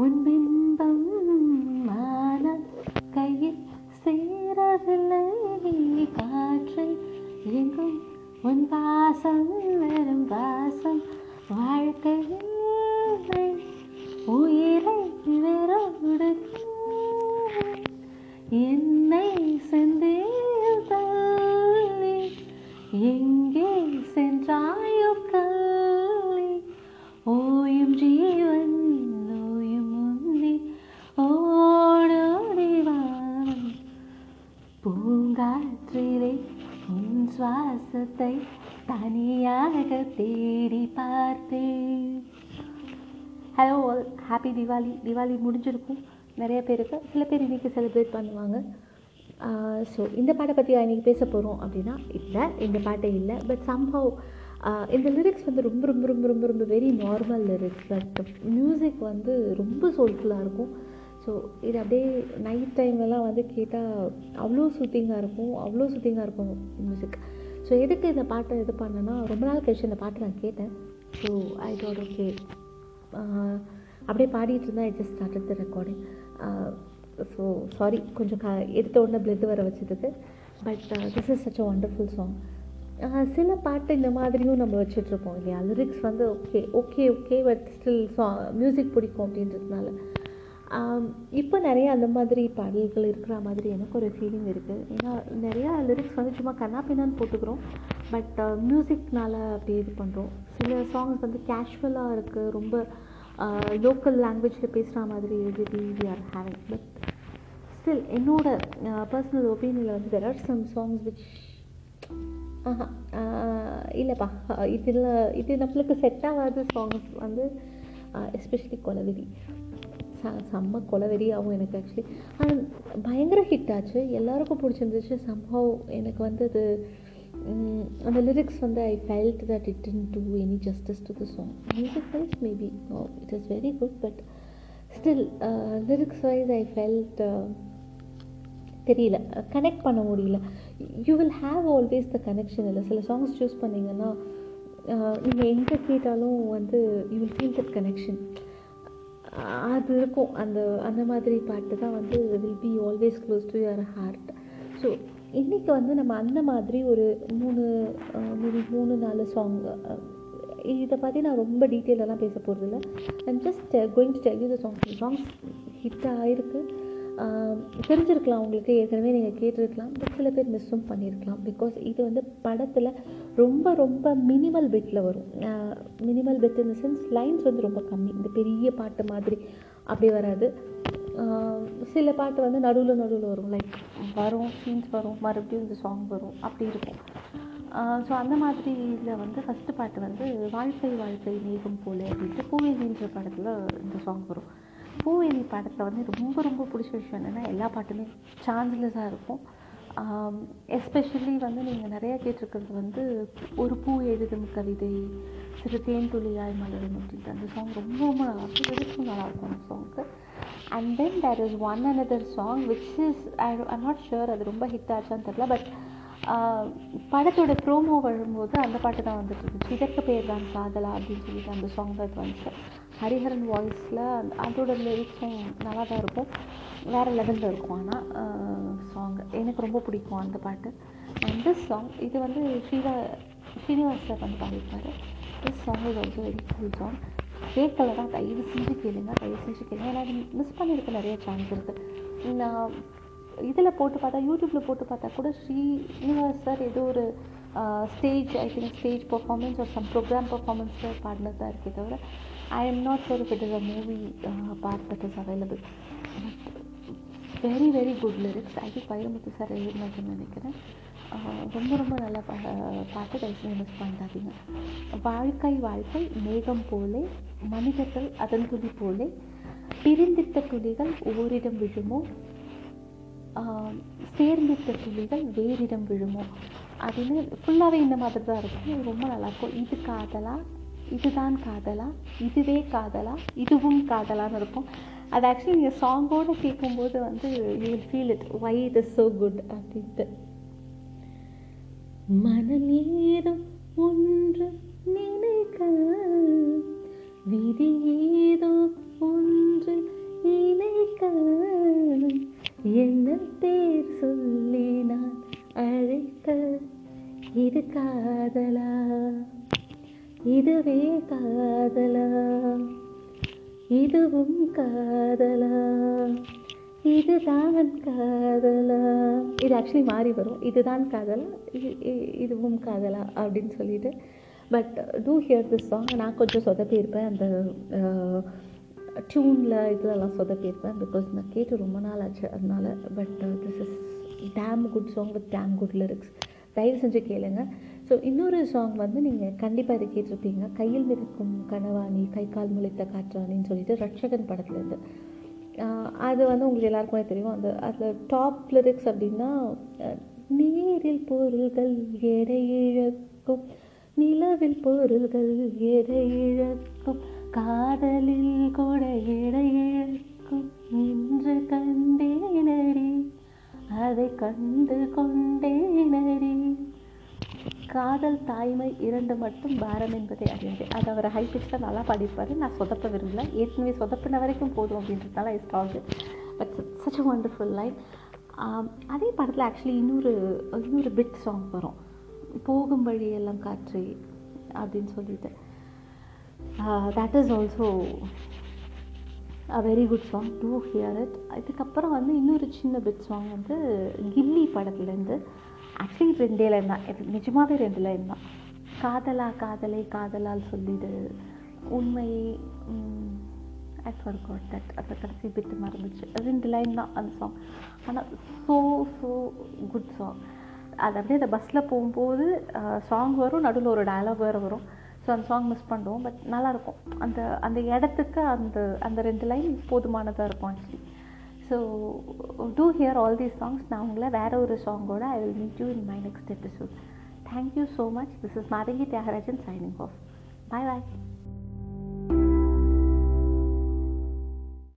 உன் பிம்பம் மான கையில் சேரவில்லை காற்றில் எங்கும் உன் பாசம் வெறும் பாசம். வாழ்க்கையில்லை உயிரை வெறோடு என்னை செந்தேல் சுவாசத்தை தனியாக தேடி பார்த்தேன் hello all happy Deepavali Deepavali முடிஞ்சிருக்கும். நிறைய பேருக்கு. சில பேர் இன்றைக்கி செலிப்ரேட் பண்ணுவாங்க. ஸோ இந்த பாட்டை பற்றி இன்றைக்கி பேச போகிறோம் அப்படின்னா இல்லை இந்த பாட்டை இல்லை. பட் சம்ஹவ் இந்த லிரிக்ஸ் வந்து ரொம்ப ரொம்ப ரொம்ப ரொம்ப ரொம்ப very normal lyrics but music வந்து ரொம்ப சோல்ஃபுல்லாக இருக்கும். ஸோ இது அப்படியே நைட் டைம்லலாம் வந்து கேட்டால் அவ்வளோ சூத்திங்காக இருக்கும் அவ்வளோ சூத்திங்காக இருக்கும் மியூசிக் ஸோ எதுக்கு இந்த பாட்டை இது பண்ணேன்னா ரொம்ப நாள் கழிச்சு இந்த பாட்டை நான் கேட்டேன். ஸோ ஐ தாட் ஓகே அப்படியே பாடிட்டு இருந்தால் I just started the recording so sorry கொஞ்சம் க எடுத்த உடனே பிளட் வர வச்சதுக்கு. But this is such a wonderful song சில பாட்டு இந்த மாதிரியும் நம்ம வச்சிட்ருப்போம் இல்லையா? லிரிக்ஸ் வந்து okay okay okay but still சா மியூசிக் பிடிக்கும் அப்படின்றதுனால. இப்போ நிறைய அந்த மாதிரி பாடல்கள் இருக்கிற மாதிரி எனக்கு ஒரு ஃபீலிங் இருக்குது ஏன்னா நிறையா லிரிக்ஸ் வந்து சும்மா கண்ணா பின்னான்னு போட்டுக்கிறோம் பட் மியூசிக்னால் அப்படி இது பண்ணுறோம் சில சாங்ஸ் வந்து கேஷுவலாக இருக்குது ரொம்ப லோக்கல் லாங்குவேஜில் பேசுகிற மாதிரி எழுதி we are having but still என்னோட பர்சனல் ஒப்பீனியில் வந்து there are some songs which ஆஹா இல்லைப்பா. இதில் இது நம்மளுக்கு செட் ஆகாத சாங்ஸ் வந்து எஸ்பெஷலி கொலவெறி ச செம்ம கொலவெறியாகவும் எனக்கு ஆக்சுவலி ஆனால் பயங்கர ஹிட் ஆச்சு. எல்லாருக்கும் பிடிச்சிருந்துச்சு. சம்பவ் எனக்கு வந்து அது அந்த லிரிக்ஸ் வந்து I felt that it in do any justice to the song music wise maybe it is very good but still lyrics wise I felt தெரியல. கனெக்ட் பண்ண முடியல. You will have always the connection இல்லை. சில songs choose பண்ணிங்கன்னா uh, நீங்கள் எங்கே கேட்டாலும் வந்து you will feel that connection அது இருக்கும். அந்த அந்த மாதிரி பாட்டு தான் வந்து will be always close to your heart so இன்றைக்கி வந்து நம்ம அந்த மாதிரி ஒரு மூணு மூணு மூணு நாலு சாங் இதை பற்றி நான் ரொம்ப டீட்டெயிலெல்லாம் பேச போகிறதில்ல I'm just going to tell you the songs songs hit ஆகிருக்கு தெரிஞ்சிருக்கலாம் உங்களுக்கு ஏற்கனவே நீங்கள் கேட்டிருக்கலாம் பட் சில பேர் மிஸ்ஸும் பண்ணியிருக்கலாம் பிகாஸ் இது வந்து படத்தில் ரொம்ப ரொம்ப மினிமல் பிட்டில் வரும். Minimal bit in the sense lines வந்து ரொம்ப கம்மி. இந்த பெரிய பாட்டு மாதிரி அப்படி வராது. சில பாட்டு வந்து நடுவில் நடுவில் வரும். லைக் வரும் சீன்ஸ் வரும் மறுபடியும் இந்த சாங் வரும். அப்படி இருக்கும். ஸோ அந்த மாதிரி இதில் வந்து ஃபஸ்ட்டு பாட்டு வந்து வாழ்க்கை வாழ்க்கை மேகம் போல அப்படின்ட்டு பூவேலின்ற படத்தில் இந்த சாங் வரும். பூவெளி படத்தில் வந்து ரொம்ப ரொம்ப பிடிச்ச விஷயம் என்னென்னா எல்லா பாட்டுமே சான்ஸ்லெஸ்ஸாக இருக்கும். எஸ்பெஷலி வந்து நீங்கள் நிறையா கேட்டிருக்கிறது வந்து ஒரு பூ எழுதும் கவிதை சிறு தேன் துளியாய் மலரும் அப்படின்ற அந்த சாங் ரொம்ப ரொம்ப நல்லாயிருக்கும் லிரிக்ஸும் நல்லாயிருக்கும் அந்த சாங்க்கு and then there is one another song which is I I'm not sure அது ரொம்ப ஹிட் ஆச்சான்னு தெரில பட் படத்தோட ப்ரோமோ வரும்போது அந்த பாட்டு தான் வந்துட்டு இருந்துச்சு. இதற்கு பேர் தான் காதலா அப்படின்னு சொல்லிட்டு அந்த சாங் தான் வந்துச்சு. ஹரிஹரன் வாய்ஸில் அதோட லிரிக்ஸும் நல்லா தான் இருக்கும். வேறு லெவலில் இருக்கும். ஆனால் சாங் எனக்கு ரொம்ப பிடிக்கும் அந்த பாட்டு. அண்ட் திஸ் சாங் இது வந்து ஸ்ரீவா ஸ்ரீனிவாஸ் சார் வந்து பாடியிருப்பார். திஸ் சாங் இது வந்து வெரி கூல் சாங் கேட்கல தான் தயவு செஞ்சு கேளுங்க தயவு செஞ்சு கேளுங்க. ஏன்னா மிஸ் பண்ணியிருக்க நிறைய சான்ஸ் இருக்குது நான் இதில் போட்டு பார்த்தா யூடியூப்பில் போட்டு பார்த்தா கூட ஸ்ரீனிவாஸ் சார் ஏதோ ஒரு stage I think stage performance ஒரு சம் ப்ரோக்ராம் பர்ஃபார்மன்ஸில் பாடினது தான் இருக்கே தவிர I am not sure it is a movie part that is available very very good lyrics I think Vairamuthu sir எழுதினதுன்னு நினைக்கிறேன். ரொம்ப ரொம்ப நல்லா பா பாட்டு. தயவுசெய்து மிஸ் பண்ணாதீங்க வாழ்க்கை வாழ்க்கை மேகம் போலே மனிதர்கள் அதன் துளி போலே பிரிந்திட்ட துளிகள் ஓரிடம் விழுமோ சேர்ந்திட்ட துளிகள் வேறிடம் விழுமோ? அப்படின்னு ஃபுல்லாகவே இந்த மாதிரி தான் இருக்கும். இது ரொம்ப நல்லாயிருக்கும் இது காதலா? இதுதான் காதலா? இதுவே காதலா? இதுவும் காதலான்னு இருக்கும். அது ஆக்சுவலி நீங்கள் சாங்கோடு கேட்கும்போது வந்து you will feel it why it is so good அப்படின்ட்டு. மனநேரம் ஒன்று நினைக்க இதுவே காதலா? இதுவும் காதலா? இதுதான் காதலா? இது ஆக்சுவலி மாறி வரும். இதுதான் காதலா? இ- இதுவும் காதலா அப்படின்னு சொல்லிட்டு. But to hear this song நான் கொஞ்சம் சொதப்பியிருப்பேன். அந்த uh, டியூனில் இதெல்லாம் சொதப்பியிருப்பேன். பிகாஸ் நான் கேட்டு ரொம்ப நாள் ஆச்சு அதனால. But this is damn good song with damn good lyrics தயவு செஞ்சு கேளுங்கள் ஸோ இன்னொரு சாங் வந்து நீங்கள் கண்டிப்பாக இதை கேட்டிருப்பீங்க. கையில் மிதக்கும் கனவாணி கை கால் முளைத்த காற்றாணின்னு சொல்லிட்டு ரட்சகன் படத்துலேருந்து அது வந்து உங்களுக்கு எல்லாருக்குமே தெரியும். அந்த அதில் டாப் லிரிக்ஸ் அப்படின்னா நீரில் பொருள்கள் எடை இழக்கும் நிலவில் பொருள்கள் எடை இழக்கும் காதலில் கூட எடை இழக்கும் என்று கண்டேனடி அதை கண்டு கொண்டேனரி காதல் தாய்மை இரண்டு மட்டும் பாரம் என்பதை அறியாது அது அவர் ஹை பிச்சில் நல்லா பாடிப்பார். நான் சொதப்ப விரும்பல. ஏற்கனவே சொதப்பின வரைக்கும் போதும் அப்படின்றதால I stop but such a wonderful line அதே படத்தில் ஆக்சுவலி இன்னொரு இன்னொரு பிட் சாங் வரும். போகும் வழியெல்லாம் காற்று அப்படின்னு சொல்லிட்டு. That is also very good song to hear it இதுக்கப்புறம் வந்து இன்னொரு சின்ன பிட் சாங் வந்து கில்லி படத்துலேருந்து ஆக்சுவலி ரெண்டே லைன் தான். இது நிஜமாகவே ரெண்டு லைன் தான். காதலா காதலை காதலால் சொல்லிடு. உண்மை ஐ கோட் தட் அந்த கடைசி பிட்டு மறந்துச்சு. ரெண்டு லைன் தான் அந்த சாங் ஆனால் ஸோ ஸோ குட் சாங் அது அப்படியே அந்த பஸ்ஸில் போகும்போது சாங் வரும் நடுவில் ஒரு டயலாக் வேறு வரும். ஸோ அந்த சாங் மிஸ் பண்ணுவோம் பட் நல்லாயிருக்கும் அந்த அந்த இடத்துக்கு அந்த அந்த ரெண்டு லைன் போதுமானதாக இருக்கும் actually so to hear all these songs நான் உங்களை வேறு ஒரு சாங்கோட I will meet you in my next episode thank you so much this is Mathangi Thiagarajan signing off bye bye